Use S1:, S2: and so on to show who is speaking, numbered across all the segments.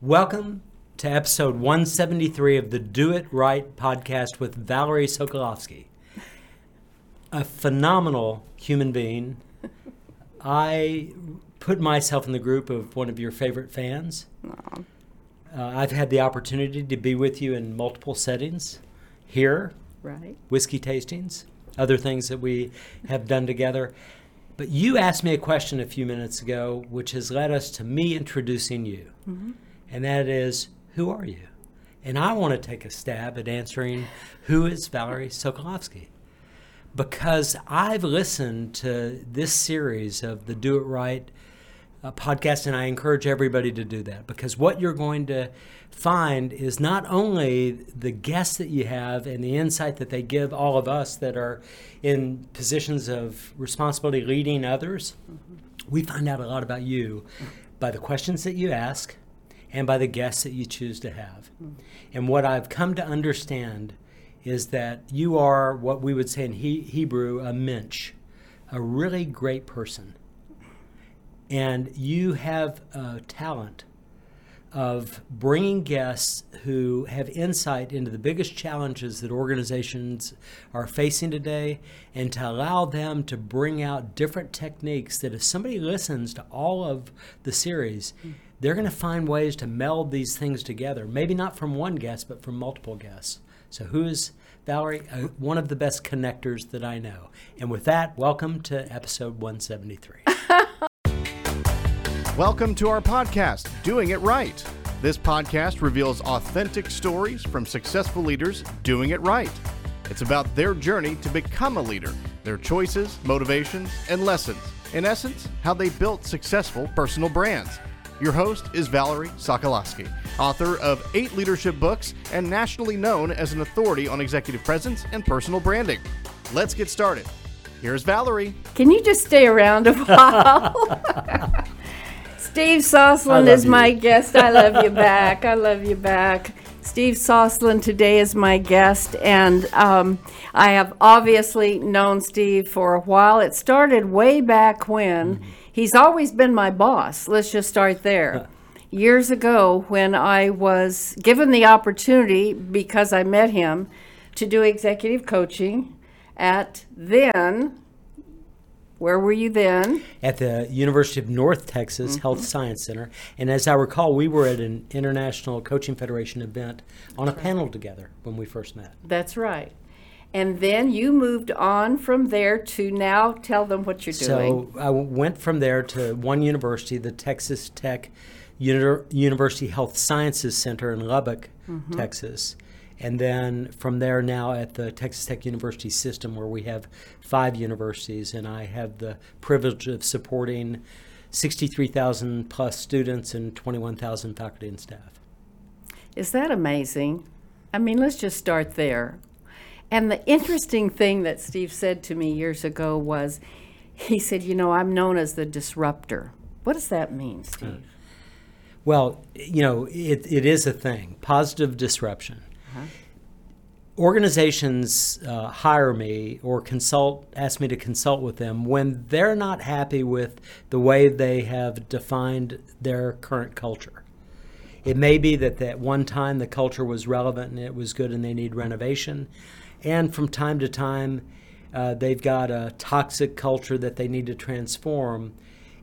S1: Welcome to episode 173 of the Do It Right podcast with Valerie Sokolosky, A phenomenal human being. I put myself in the group of one of your favorite fans. Uh, I've had the opportunity to be with you in multiple settings here,
S2: Right.
S1: whiskey tastings, other things that we have done together. But you asked me a question a few minutes ago, which has led us to me introducing you. And that is, who are you? And I want to take a stab at answering who is Valerie Sokolosky? Because I've listened to this series of the Do It Right uh, podcast, and I encourage everybody to do that because what you're going to find is not only the guests that you have and the insight that they give all of us that are in positions of responsibility leading others, we find out a lot about you by the questions that you ask and by the guests that you choose to have. And what I've come to understand is that you are what we would say in he- Hebrew a mensch, a really great person and you have a talent of bringing guests who have insight into the biggest challenges that organizations are facing today and to allow them to bring out different techniques that if somebody listens to all of the series they're going to find ways to meld these things together maybe not from one guest but from multiple guests so who is valerie uh, one of the best connectors that i know and with that welcome to episode 173
S3: Welcome to our podcast, Doing It Right. This podcast reveals authentic stories from successful leaders doing it right. It's about their journey to become a leader, their choices, motivations, and lessons. In essence, how they built successful personal brands. Your host is Valerie Sokolosky, author of eight leadership books and nationally known as an authority on executive presence and personal branding. Let's get started. Here's Valerie.
S2: Can you just stay around a while? Steve
S1: I
S2: Sosland
S1: love
S2: is
S1: you.
S2: my guest. I love you back. I love you back. Steve Sosland today is my guest, and um, I have obviously known Steve for a while. It started way back when.
S1: Mm-hmm.
S2: He's always been my boss. Let's just start there. Years ago, when I was given the opportunity, because I met him, to do executive coaching at then, where were you then?
S1: at the University of North Texas
S2: Mm-hmm.
S1: Health Science Center. And as I recall, we were at an International Coaching Federation event on a panel together when we first met.
S2: That's right. And then you moved on from there to now tell them what you're doing.
S1: So I went from there to one university, the Texas Tech Uni- University Health Sciences Center in Lubbock,
S2: Mm-hmm.
S1: Texas. And then from there now at the Texas Tech University system, where we have five universities, and I have the privilege of supporting 63,000 plus students and 21,000 faculty and staff.
S2: Is that amazing? I mean, let's just start there. And the interesting thing that Steve said to me years ago was he said, You know, I'm known as the disruptor. What does that mean, Steve?
S1: Well, you know, it, it is a thing positive disruption. Organizations uh, hire me or consult, ask me to consult with them when they're not happy with the way they have defined their current culture. It may be that at one time the culture was relevant and it was good and they need renovation. And from time to time, uh, they've got a toxic culture that they need to transform.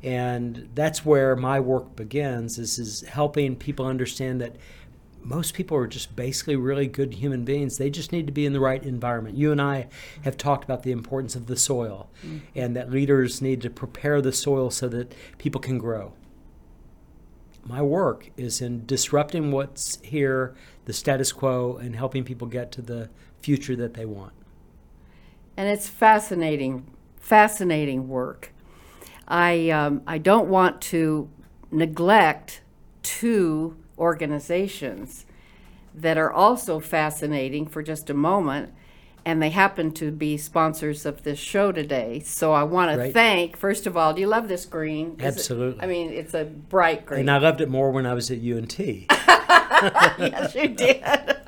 S1: And that's where my work begins This is helping people understand that most people are just basically really good human beings. They just need to be in the right environment. You and I have talked about the importance of the soil and that leaders need to prepare the soil so that people can grow my work is in disrupting what's here, the status quo, and helping people get to the future that they want.
S2: And it's fascinating, fascinating work. I, um, I don't want to neglect two organizations that are also fascinating for just a moment. And they happen to be sponsors of this show today. So I want to thank, first of all, do you love this green? Is it-
S1: Absolutely.
S2: I mean, it's a bright green.
S1: And I loved it more when I was at UNT.
S2: yes, you did.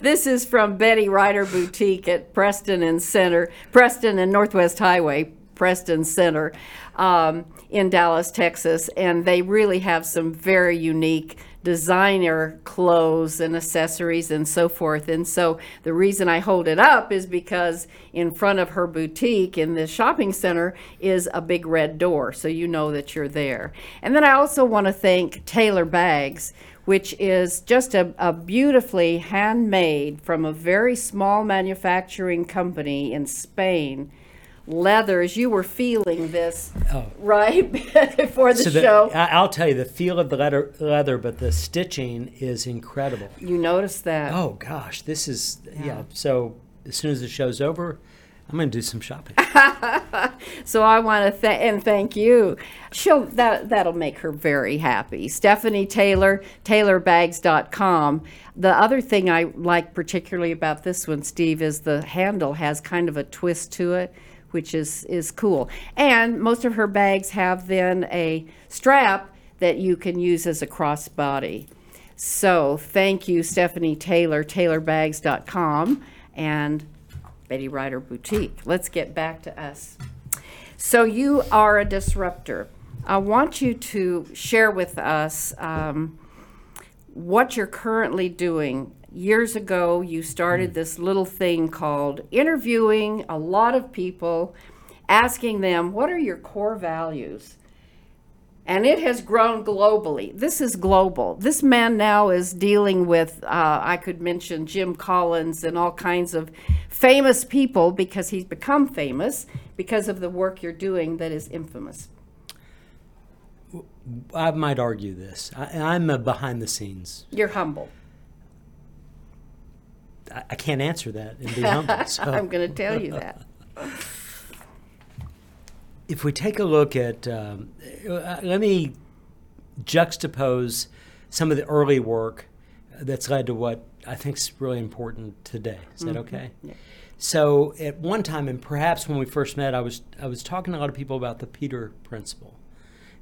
S2: this is from Betty Ryder Boutique at Preston and Center, Preston and Northwest Highway, Preston Center, um, in Dallas, Texas, and they really have some very unique designer clothes and accessories and so forth. And so the reason I hold it up is because in front of her boutique in the shopping center is a big red door, so you know that you're there. And then I also want to thank Taylor Bags, which is just a, a beautifully handmade from a very small manufacturing company in Spain. Leathers, you were feeling this oh. right before the
S1: Oh. So the-
S2: show.
S1: I'll tell you, the feel of the leather, leather, but the stitching is incredible.
S2: you noticed that.
S1: Oh gosh, this is yeah. So as soon as the show's over, I'm going to do some shopping.
S2: So I want to thank and thank you. She'll that that'll make her very happy. Stephanie Taylor, TaylorBags.com. The other thing I like particularly about this one, Steve, is the handle has kind of a twist to it, which is is cool. And most of her bags have then a strap that you can use as a crossbody. So thank you, Stephanie Taylor, TaylorBags.com, and Betty Ryder Boutique. Let's get back to us. So you are a disruptor. I want you to share with us um, what you're currently doing. Years ago, you started this little thing called interviewing a lot of people, asking them, What are your core values? And it has grown globally. This is global. This man now is dealing with, uh, I could mention Jim Collins and all kinds of famous people because he's become famous because of the work you're doing that is infamous.
S1: I might argue this. I, I'm a behind the scenes.
S2: You're humble.
S1: I, I can't answer that and be humble. So
S2: I'm going to tell you that.
S1: if we take a look at, um, uh, let me juxtapose some of the early work that's led to what I think is really important today. Is that okay? So at one time, and perhaps when we first met, I was I was talking to a lot of people about the Peter Principle.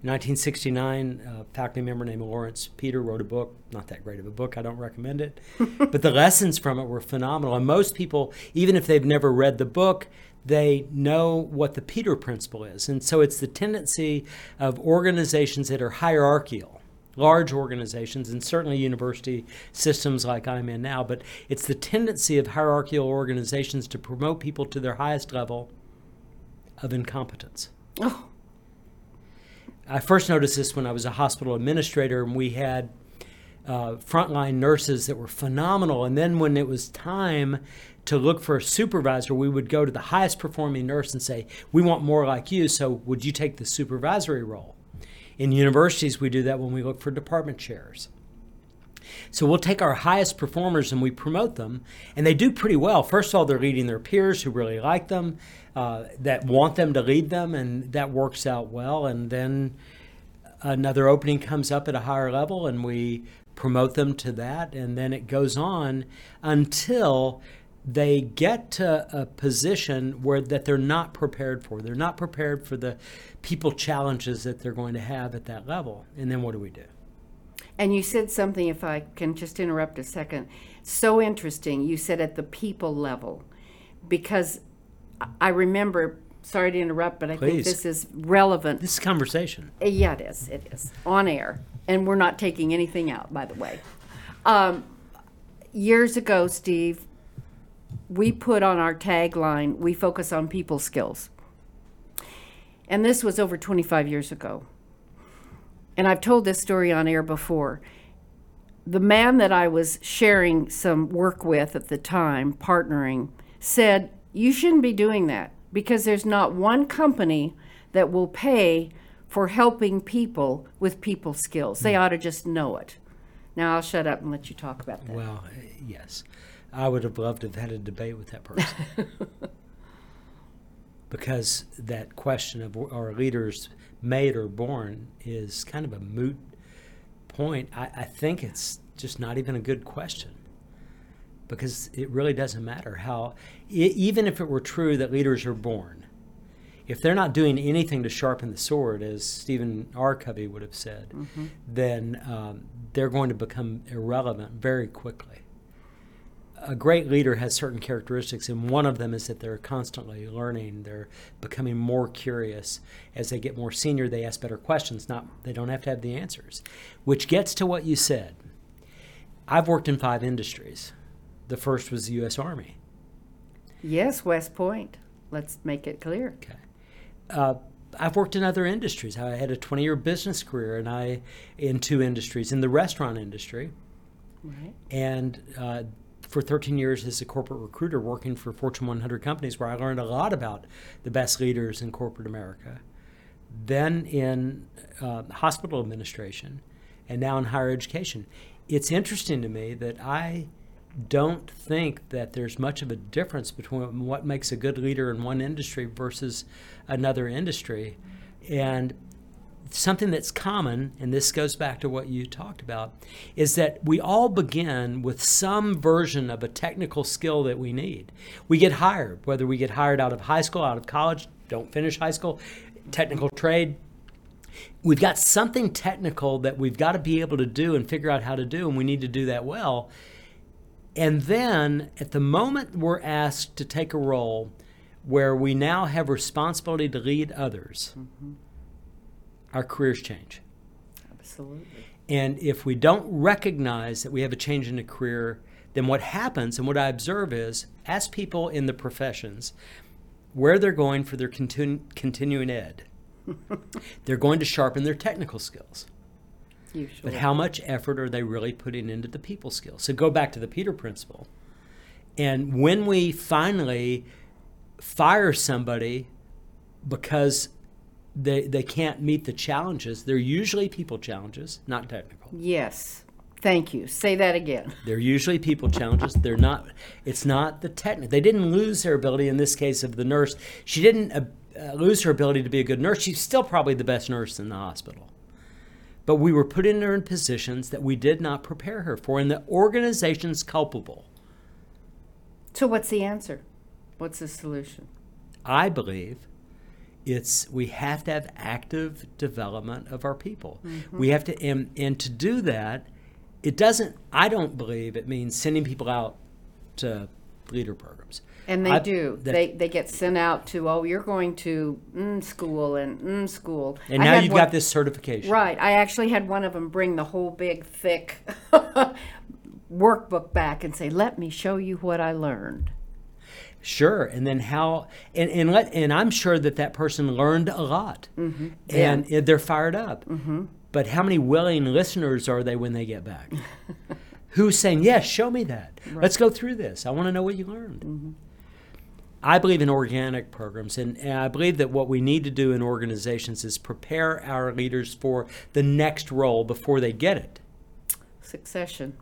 S1: In 1969, a faculty member named Lawrence Peter wrote a book. Not that great of a book. I don't recommend it, but the lessons from it were phenomenal. And most people, even if they've never read the book, they know what the Peter Principle is. And so it's the tendency of organizations that are hierarchical large organizations and certainly university systems like I'm in now, but it's the tendency of hierarchical organizations to promote people to their highest level of incompetence.
S2: Oh,
S1: I first noticed this when I was a hospital administrator and we had uh, frontline nurses that were phenomenal. And then when it was time to look for a supervisor, we would go to the highest performing nurse and say, We want more like you, so would you take the supervisory role? In universities, we do that when we look for department chairs. So we'll take our highest performers and we promote them, and they do pretty well. First of all, they're leading their peers who really like them, uh, that want them to lead them, and that works out well. And then another opening comes up at a higher level, and we promote them to that, and then it goes on until they get to a position where that they're not prepared for. They're not prepared for the people challenges that they're going to have at that level. And then what do we do?
S2: and you said something, if I can just interrupt a second, so interesting. You said at the people level, because I- remember, sorry to interrupt, but I think this is relevant
S1: This is conversation.
S2: Uh, Yeah, it is. It is on air, and we're not taking anything out, by the way. Um, years ago, Steve, we put on our tagline, "We focus on people skills," and this was over 25 years ago. And I've told this story on air before. The man that I was sharing some work with at the time, partnering, said, You shouldn't be doing that because there's not one company that will pay for helping people with people skills. They ought to just know it. Now I'll shut up and let you talk about that.
S1: Well, uh, yes. I would have loved to have had a debate with that person. because that question of are leaders made or born is kind of a moot point. I, I think it's just not even a good question. Because it really doesn't matter how, even if it were true that leaders are born, if they're not doing anything to sharpen the sword, as Stephen R. Covey would have said, then um, they're going to become irrelevant very quickly. A great leader has certain characteristics, and one of them is that they're constantly learning. They're becoming more curious as they get more senior. They ask better questions. Not they don't have to have the answers, which gets to what you said. I've worked in five industries. The first was the U.S. Army.
S2: Yes, West Point. Let's make it clear.
S1: Okay. Uh, I've worked in other industries. I had a 20-year business career, and I in two industries, in the restaurant industry,
S2: Right.
S1: and uh, for 13 years as a corporate recruiter, working for Fortune 100 companies, where I learned a lot about the best leaders in corporate America. Then in uh, hospital administration, and now in higher education. It's interesting to me that I don't think that there's much of a difference between what makes a good leader in one industry versus another industry. And something that's common, and this goes back to what you talked about, is that we all begin with some version of a technical skill that we need. We get hired, whether we get hired out of high school, out of college, don't finish high school, technical trade, we've got something technical that we've got to be able to do and figure out how to do, and we need to do that well. And then at the moment we're asked to take a role where we now have responsibility to lead others, mm-hmm. Our careers change.
S2: Absolutely.
S1: And if we don't recognize that we have a change in a career, then what happens, and what I observe is, ask people in the professions where they're going for their continu- continuing ed. they're going to sharpen their technical skills.
S2: Usually.
S1: But how much effort are they really putting into the people skills? So go back to the Peter principle. And when we finally fire somebody because they, they can't meet the challenges, they're usually people challenges, not technical.
S2: Yes. Thank you. Say that again.
S1: They're usually people challenges. They're not. It's not the technical. They didn't lose their ability in this case of the nurse. She didn't uh, uh, lose her ability to be a good nurse. She's still probably the best nurse in the hospital. But we were putting her in positions that we did not prepare her for, and the organization's culpable.
S2: So, what's the answer? What's the solution?
S1: I believe it's we have to have active development of our people. We have to and, and to do that, it doesn't I don't believe it means sending people out to leader programs.
S2: And they
S1: I-
S2: do.
S1: that-
S2: they they get sent out to oh, you're going to mm, school and mm, school.
S1: and
S2: I
S1: now you've
S2: one-
S1: got this certification.
S2: Right. I actually had one of them bring the whole big thick workbook back and say, "Let me show you what I learned."
S1: Sure, and then how and and let and I'm sure that that person learned a lot,
S2: Mm-hmm.
S1: and it- they're fired up. But how many willing listeners are they when they get back? Who's saying yes? Show me that. Let's go through this. I want to know what you learned.
S2: Mm-hmm.
S1: I believe in organic programs, and, and I believe that what we need to do in organizations is prepare our leaders for the next role before they get it
S2: Succession.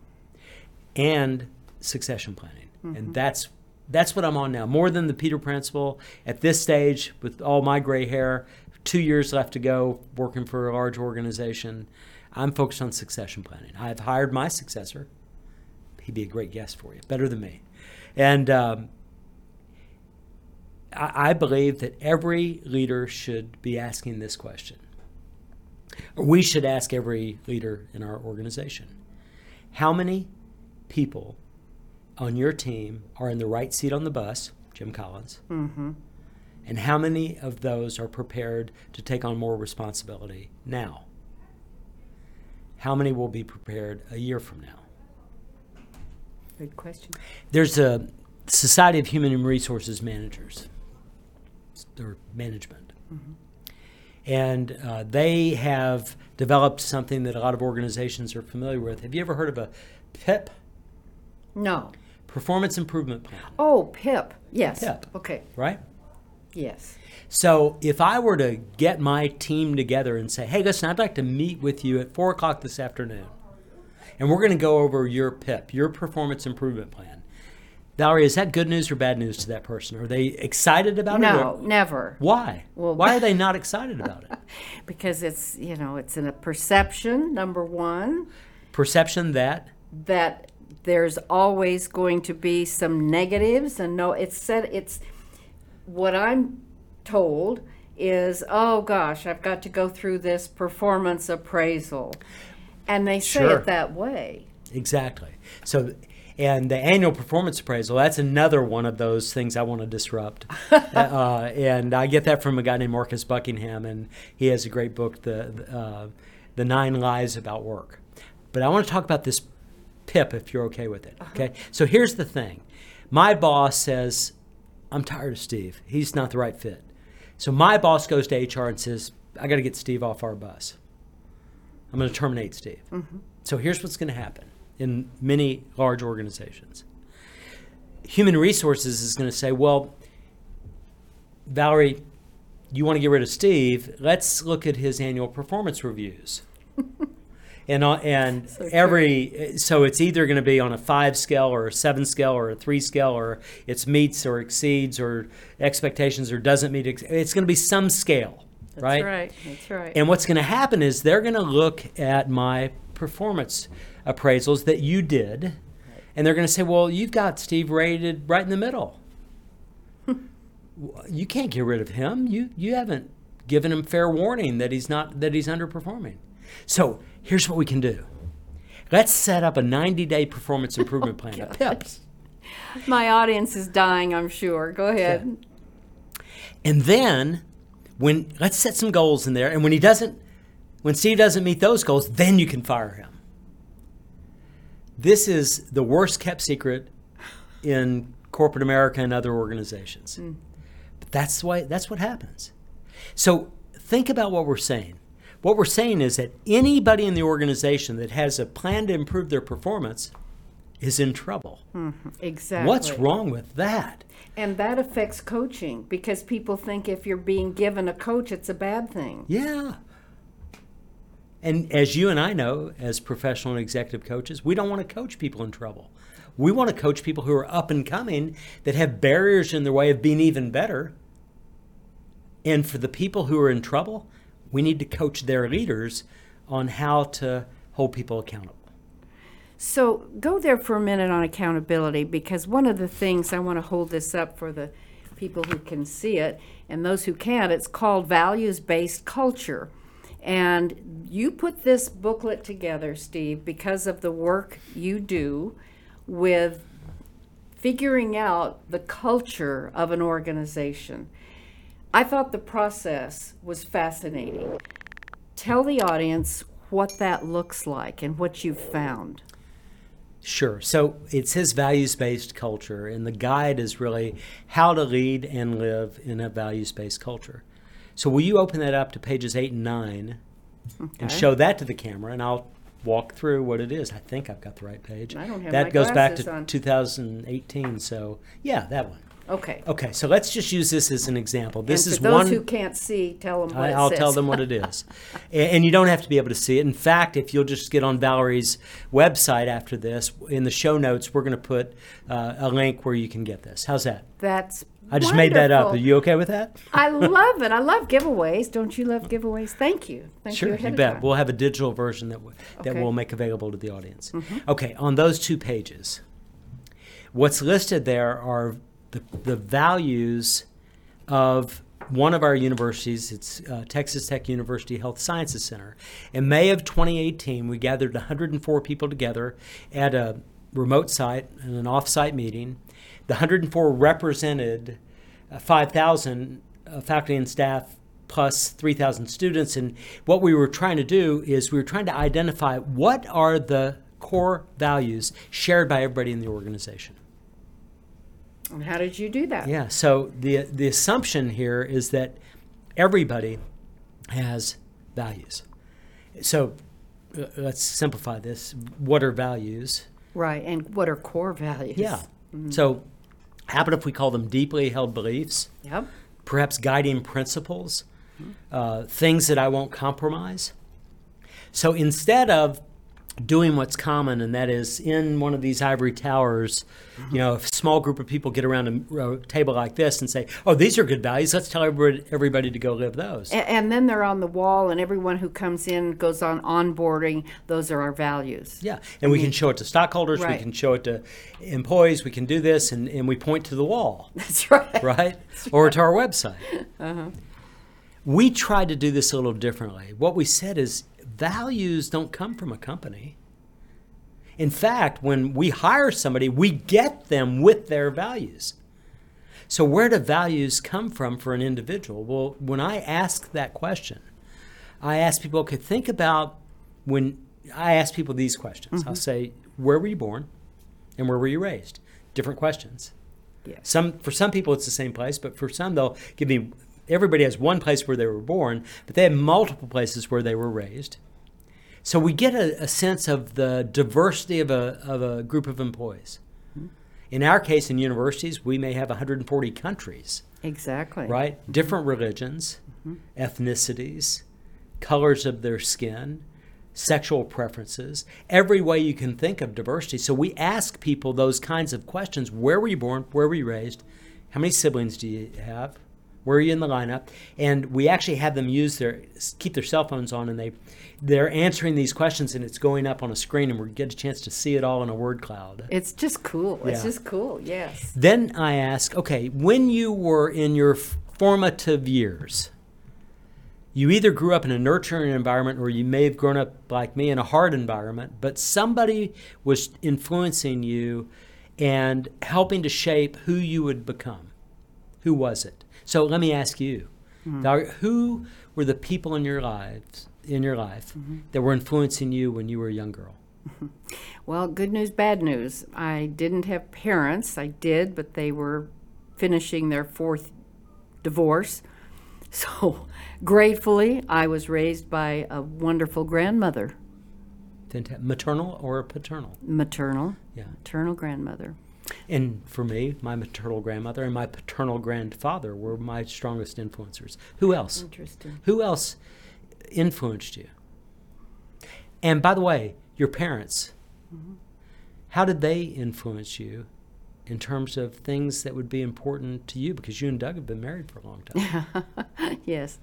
S1: and succession planning. And that's that's what I'm on now. More than the Peter Principle at this stage, with all my gray hair, two years left to go, working for a large organization. I'm focused on succession planning. I've hired my successor. He'd be a great guest for you, better than me. And um, I, I believe that every leader should be asking this question. Or we should ask every leader in our organization how many people on your team are in the right seat on the bus, Jim Collins,
S2: Mm-hmm.
S1: and how many of those are prepared to take on more responsibility now? How many will be prepared a year from now?
S2: Good question.
S1: There's a Society of Human Resources Managers, or management. And uh, they have developed something that a lot of organizations are familiar with. Have you ever heard of a PIP,
S2: No.
S1: Performance Improvement Plan?
S2: Oh, PIP. Yes.
S1: PIP.
S2: Okay.
S1: Right?
S2: Yes.
S1: So if I were to get my team together and say, hey, listen, I'd like to meet with you at four o'clock this afternoon, and we're going to go over your PIP, your performance improvement plan. Valerie, is that good news or bad news to that person? Are they excited about it?
S2: No, never.
S1: Why?
S2: Well-
S1: Why are they not excited about it?
S2: Because it's you know it's in a perception. Number one.
S1: Perception that
S2: that there's always going to be some negatives and no it's said it's what i'm told is oh gosh i've got to go through this performance appraisal and they say
S1: Sure.
S2: it that way
S1: Exactly. So, And the annual performance appraisal, that's another one of those things I want to disrupt. uh, and I get that from a guy named Marcus Buckingham, and he has a great book, The, uh, the Nine Lies About Work. But I want to talk about this PIP if you're okay with it. Uh-huh. Okay. So here's the thing my boss says, I'm tired of Steve. He's not the right fit. So my boss goes to HR and says, I got to get Steve off our bus. I'm going to terminate Steve. Mm-hmm. So here's what's going to happen in many large organizations. Human resources is going to say, well, Valerie, you want to get rid of Steve? Let's look at his annual performance reviews. and uh, and
S2: So
S1: every so it's either going to be on a five scale or a seven scale or a three scale or it's meets or exceeds or expectations or doesn't meet. Ex- it's going to be some scale,
S2: That's
S1: right?
S2: right. That's right.
S1: And what's going to happen is they're going to look at my performance appraisals that you did, and they're going to say, "Well, you've got Steve rated right in the middle. you can't get rid of him. You you haven't given him fair warning that he's not that he's underperforming." So here's what we can do. Let's set up a 90-day performance improvement plan, a PIP.
S2: My audience is dying, I'm sure. Go ahead.
S1: And then when let's set some goals in there and when he doesn't when Steve doesn't meet those goals, then you can fire him. This is the worst kept secret in corporate America and other organizations. Mm. But that's why that's what happens. So think about what we're saying. What we're saying is that anybody in the organization that has a plan to improve their performance is in trouble. Mm-hmm.
S2: Exactly.
S1: What's wrong with that?
S2: And that affects coaching because people think if you're being given a coach, it's a bad thing.
S1: Yeah. And as you and I know, as professional and executive coaches, we don't want to coach people in trouble. We want to coach people who are up and coming that have barriers in their way of being even better. And for the people who are in trouble, we need to coach their leaders on how to hold people accountable.
S2: So go there for a minute on accountability because one of the things I want to hold this up for the people who can see it and those who can't, it's called values based culture. And you put this booklet together, Steve, because of the work you do with figuring out the culture of an organization. I thought the process was fascinating. Tell the audience what that looks like and what you've found.
S1: Sure. So it's his values based culture, and the guide is really how to lead and live in a values based culture. So will you open that up to pages eight and nine and show that to the camera, and I'll walk through what it is. I think I've got the right page.
S2: I don't have
S1: that goes back to
S2: on.
S1: 2018. So yeah, that one.
S2: Okay.
S1: Okay, so let's just use this as an example. This
S2: and
S1: is
S2: for those
S1: one.
S2: who can't see, tell them what
S1: I,
S2: it
S1: I'll
S2: says.
S1: tell them what it is. A- and you don't have to be able to see it. In fact, if you'll just get on Valerie's website after this, in the show notes, we're going to put uh, a link where you can get this. How's that?
S2: That's
S1: I just made that up. Are
S2: wonderful.
S1: you okay with that?
S2: I love it. I love giveaways. Don't you love giveaways? Thank you. Thank
S1: sure,
S2: you
S1: you,
S2: of
S1: bet.
S2: time.
S1: We'll have a digital version that w- that
S2: Okay. Mm-hmm.
S1: we'll make available to the audience. Okay, on those two pages, what's listed there are the, the values of one of our universities. It's uh, Texas Tech University Health Sciences Center. In May of 2018, we gathered 104 people together at a remote site in an off-site meeting. The 104 represented uh, 5,000 uh, faculty and staff plus 3,000 students. And what we were trying to do is we were trying to identify what are the core values shared by everybody in the organization.
S2: And how did you do that?
S1: Yeah. So the the assumption here is that everybody has values. So uh, let's simplify this. What are values?
S2: Right. And what are core values?
S1: Yeah. So how about if we call them deeply held beliefs,
S2: Yep.
S1: perhaps guiding principles, uh, things that I won't compromise? So instead of doing what's common, and that is in one of these ivory towers, you know, a small group of people get around a, a table like this and say, "Oh, these are good values. Let's tell everybody, everybody to go live those."
S2: A- And, then they're on the wall, and everyone who comes in goes on onboarding. Those are our values.
S1: Yeah, and we can show it to stockholders. We can show it to employees. We can do this, and, and we point to the wall.
S2: That's right.
S1: right? Or to our website. Uh-huh. We tried to do this a little differently. What we said is values don't come from a company. In fact, when we hire somebody, we get them with their values. So, where do values come from for an individual? Well, when I ask that question, I ask people, okay, think about when I ask people these questions. I'll mm-hmm. say, where were you born and where were you raised? Different questions.
S2: Yes.
S1: Some for some people it's the same place, but for some they'll give me everybody has one place where they were born, but they have multiple places where they were raised. So we get a, a sense of the diversity of a, of a group of employees. In our case, in universities, we may have 140 countries,
S2: Exactly.
S1: right? Different religions, mm-hmm. ethnicities, colors of their skin, sexual preferences, every way you can think of diversity. So we ask people those kinds of questions where were you born? Where were you raised? How many siblings do you have? Where are you in the lineup? And we actually have them use their keep their cell phones on, and they they're answering these questions, and it's going up on a screen, and we get a chance to see it all in a word cloud.
S2: It's just cool. It's just cool. Yes.
S1: Then I ask, okay, when you were in your formative years, you either grew up in a nurturing environment or you may have grown up like me in a hard environment, but somebody was influencing you and helping to shape who you would become. Who was it? So let me ask you, hmm. Valerie, who were the people in your lives in your life mm-hmm. that were influencing you when you were a young girl?
S2: Well, good news, bad news. I didn't have parents. I did, but they were finishing their fourth divorce. So, gratefully, I was raised by a wonderful grandmother,
S1: Maternal or paternal?
S2: maternal,
S1: Yeah.
S2: maternal grandmother.
S1: And for me, my maternal grandmother and my paternal grandfather were my strongest influencers. Who else?
S2: Interesting.
S1: Who else influenced you? And by the way, your parents, mm-hmm. how did they influence you in terms of things that would be important to you? Because you and Doug have been married for a long time.
S2: yes.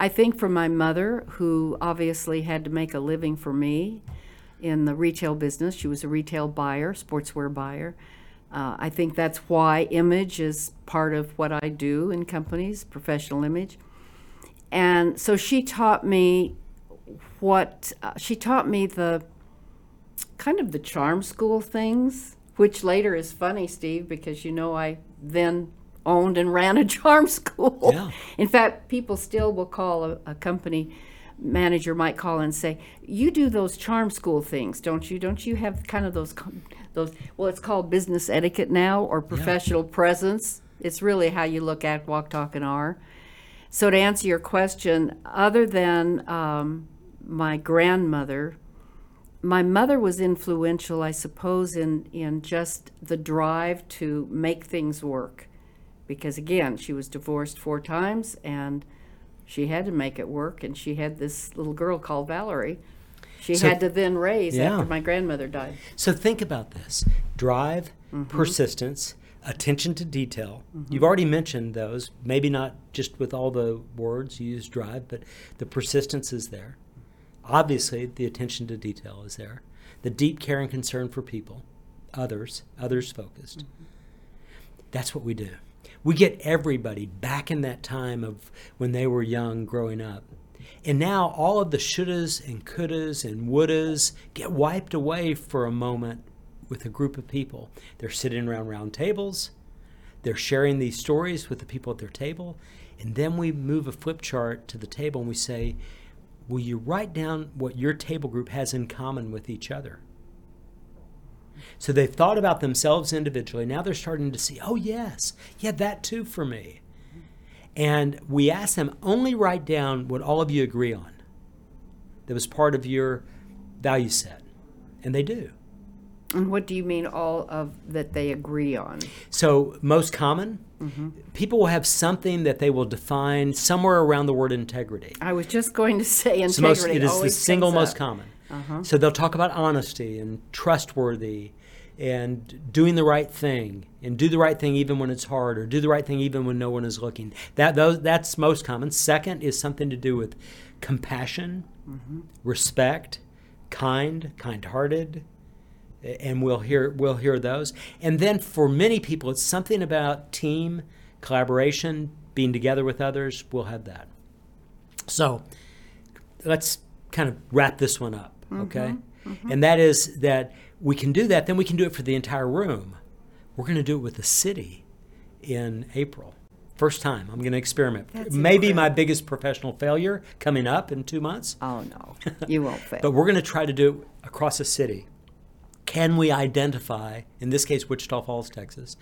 S2: I think for my mother, who obviously had to make a living for me in the retail business, she was a retail buyer, sportswear buyer. Uh, I think that's why image is part of what I do in companies, professional image. And so she taught me what, uh, she taught me the kind of the charm school things, which later is funny, Steve, because you know I then owned and ran a charm school.
S1: Yeah.
S2: In fact, people still will call a, a company manager might call and say, "You do those charm school things, don't you? Don't you have kind of those those? Well, it's called business etiquette now or professional presence. It's really how you look, act, walk, talk, and are." So to answer your question, other than um, my grandmother, my mother was influential, I suppose, in, in just the drive to make things work. Because again, she was divorced four times and she had to make it work. And she had this little girl called Valerie. She
S1: So-
S2: had to then raise
S1: Yeah.
S2: after my grandmother died.
S1: So think about this drive, mm-hmm. persistence, attention to detail. Mm-hmm. You've already mentioned those, maybe not just with all the words you use drive, but the persistence is there. Obviously, the attention to detail is there. The deep care and concern for people, others, others focused. Mm-hmm. That's what we do. We get everybody back in that time of when they were young growing up. And now all of the shouldas and couldas and wouldas get wiped away for a moment with a group of people. They're sitting around round tables, they're sharing these stories with the people at their table, and then we move a flip chart to the table and we say, Will you write down what your table group has in common with each other? So they've thought about themselves individually. Now they're starting to see, oh, yes, yeah, that too for me. And we ask them only write down what all of you agree on that was part of your value set. And they do.
S2: And what do you mean all of that they agree on?
S1: So, most common, mm-hmm. people will have something that they will define somewhere around the word integrity.
S2: I was just going to say
S1: It's the most,
S2: integrity.
S1: it is the single most
S2: up.
S1: Common. So they'll talk about honesty and trustworthy and doing the right thing and do the right thing even when it's hard or do the right thing even when no one is looking. That those that's most common. Second is something to do with compassion, mm-hmm. respect, kind, kind-hearted, and we'll hear we'll hear those. And then for many people, it's something about team collaboration, being together with others. We'll have that. So let's kind of wrap this one up, Mm-hmm. okay? Mm-hmm. And that is that we can do that, then we can do it for the entire room. We're going to do it with the city in April. First time. I'm going to experiment.
S2: That's
S1: Maybe my biggest professional failure coming up in two months.
S2: Oh, no, you won't fail.
S1: But we're going to try to do it across the city. Can we identify, in this case, Wichita Falls, Texas,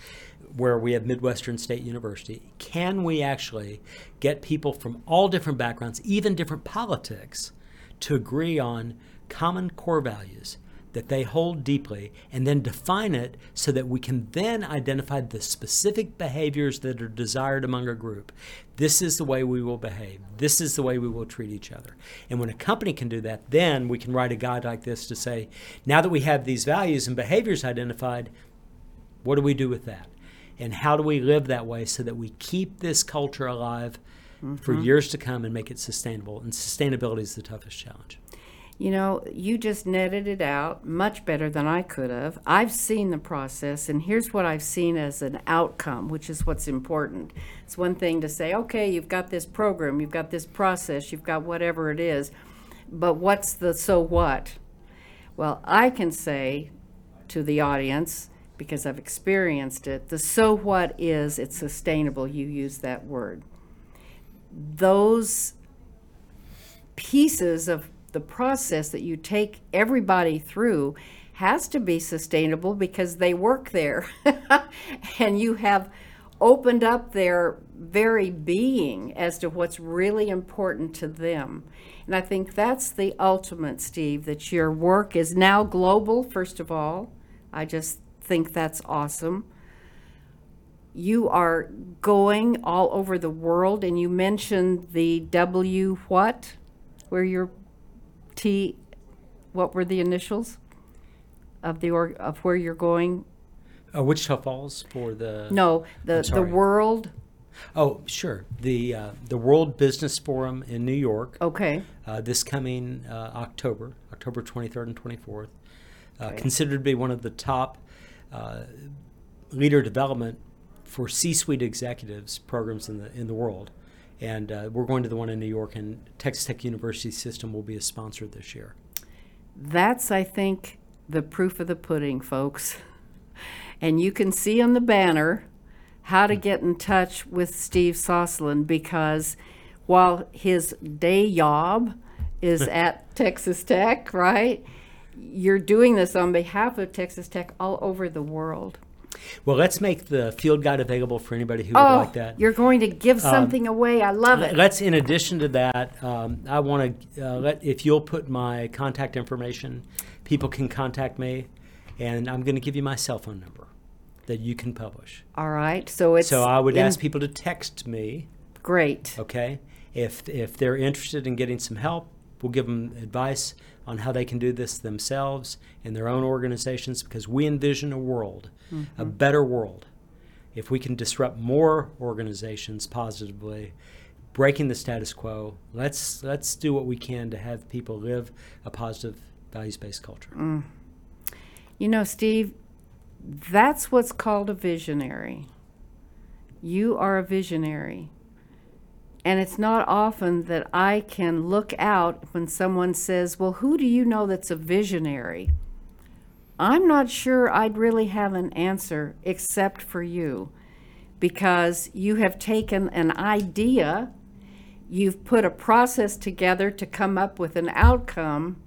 S1: where we have Midwestern State University, can we actually get people from all different backgrounds, even different politics, to agree on common core values that they hold deeply and then define it so that we can then identify the specific behaviors that are desired among a group. This is the way we will behave. This is the way we will treat each other. And when a company can do that, then we can write a guide like this to say, now that we have these values and behaviors identified, what do we do with that? And how do we live that way so that we keep this culture alive for mm-hmm. years to come and make it sustainable? And sustainability is the toughest challenge.
S2: You know, you just netted it out much better than I could have. I've seen the process, and here's what I've seen as an outcome, which is what's important. It's one thing to say, okay, you've got this program, you've got this process, you've got whatever it is, but what's the so what? Well, I can say to the audience, because I've experienced it, the so what is it's sustainable. You use that word. Those pieces of the process that you take everybody through has to be sustainable because they work there and you have opened up their very being as to what's really important to them. And I think that's the ultimate, Steve, that your work is now global, first of all. I just think that's awesome. You are going all over the world, and you mentioned the W what? Where your T, what were the initials of the org, of where you're going?
S1: Uh, Wichita Falls for the
S2: No, the the
S1: sorry.
S2: world.
S1: Oh, sure. The uh, the World Business Forum in New York
S2: Okay,
S1: uh, this coming uh, October, October 23rd and 24th, uh,
S2: Okay.
S1: considered to be one of the top uh, leader development for C-suite executives programs in the in the world. And uh, we're going to the one in New York, and Texas Tech University System will be a sponsor this year.
S2: that's I think the proof of the pudding, folks. And you can see on the banner how to get in touch with Steve Sosland because while his day job is at Texas Tech, right? You're doing this on behalf of Texas Tech all over the world.
S1: Well, let's make the field guide available for anybody who would
S2: Oh,
S1: like that.
S2: you're going to give something away. I love it.
S1: Let's, in addition to that, um, I want to uh, let if you'll put my contact information, people can contact me, and I'm going to give you my cell phone number that you can publish.
S2: All right. So it's
S1: so I would
S2: in-
S1: ask people to text me.
S2: great.
S1: Okay, if if they're interested in getting some help, we'll give them advice on how they can do this themselves in their own organizations because we envision a world, a mm-hmm. better world, if we can disrupt more organizations positively, breaking the status quo. Let's let's do what we can to have people live a positive values-based culture. Mm.
S2: You know, Steve, that's what's called a visionary. You are a visionary. And it's not often that I can look out when someone says, Well, who do you know that's a visionary? I'm not sure I'd really have an answer except for you because you have taken an idea, you've put a process together to come up with an outcome,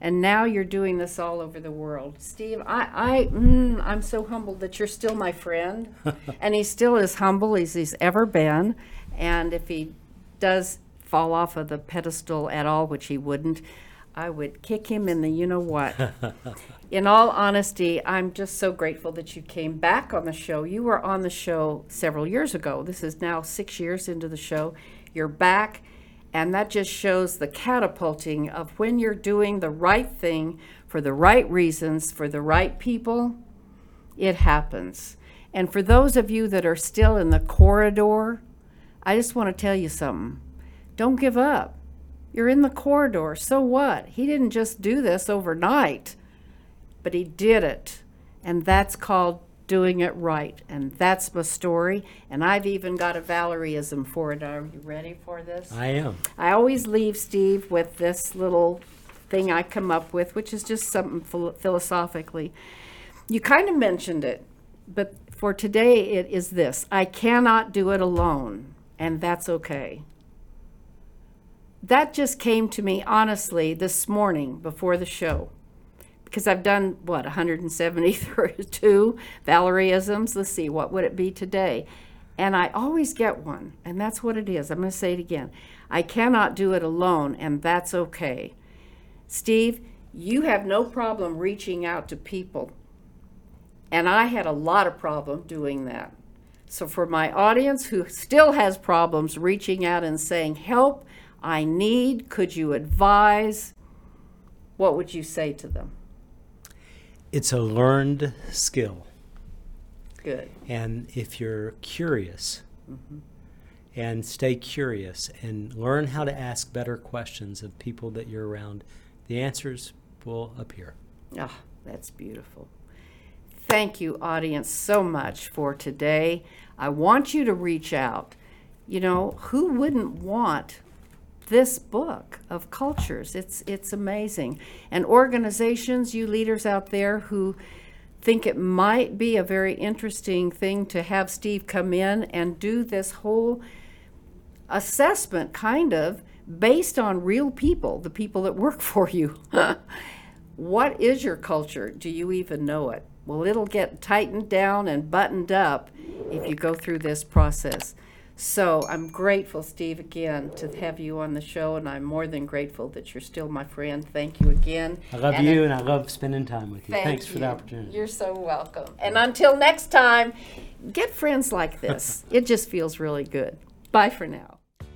S2: and now you're doing this all over the world. Steve, I, I, mm, I'm so humbled that you're still my friend, and he's still as humble as he's ever been. And if he does fall off of the pedestal at all, which he wouldn't, I would kick him in the you know what. in all honesty, I'm just so grateful that you came back on the show. You were on the show several years ago. This is now six years into the show. You're back, and that just shows the catapulting of when you're doing the right thing for the right reasons, for the right people, it happens. And for those of you that are still in the corridor, I just want to tell you something. Don't give up. You're in the corridor. So what? He didn't just do this overnight, but he did it. And that's called doing it right. And that's my story. And I've even got a Valerieism for it. Are you ready for this?
S1: I am.
S2: I always leave Steve with this little thing I come up with, which is just something phil- philosophically. You kind of mentioned it, but for today it is this I cannot do it alone, and that's okay. That just came to me honestly this morning before the show. Because I've done what 172 Valerieisms. Let's see, what would it be today? And I always get one, and that's what it is. I'm going to say it again. I cannot do it alone, and that's okay. Steve, you have no problem reaching out to people. And I had a lot of problem doing that. So for my audience who still has problems reaching out and saying, "Help, I need, could you advise?" What would you say to them?
S1: It's a learned skill.
S2: Good.
S1: And if you're curious and stay curious and learn how to ask better questions of people that you're around, the answers will appear.
S2: Ah, that's beautiful. Thank you, audience, so much for today. I want you to reach out. You know, who wouldn't want this book of cultures? It's it's amazing. And organizations, you leaders out there who think it might be a very interesting thing to have Steve come in and do this whole assessment kind of based on real people, the people that work for you. what is your culture? Do you even know it? Well, it'll get tightened down and buttoned up if you go through this process. So I'm grateful, Steve, again, to have you on the show, and I'm more than grateful that you're still my friend. Thank you again.
S1: I love
S2: And
S1: you and I love spending time with you.
S2: Thank
S1: Thanks for the opportunity.
S2: You're so welcome. And until next time, get friends like this. it just feels really good. Bye for now.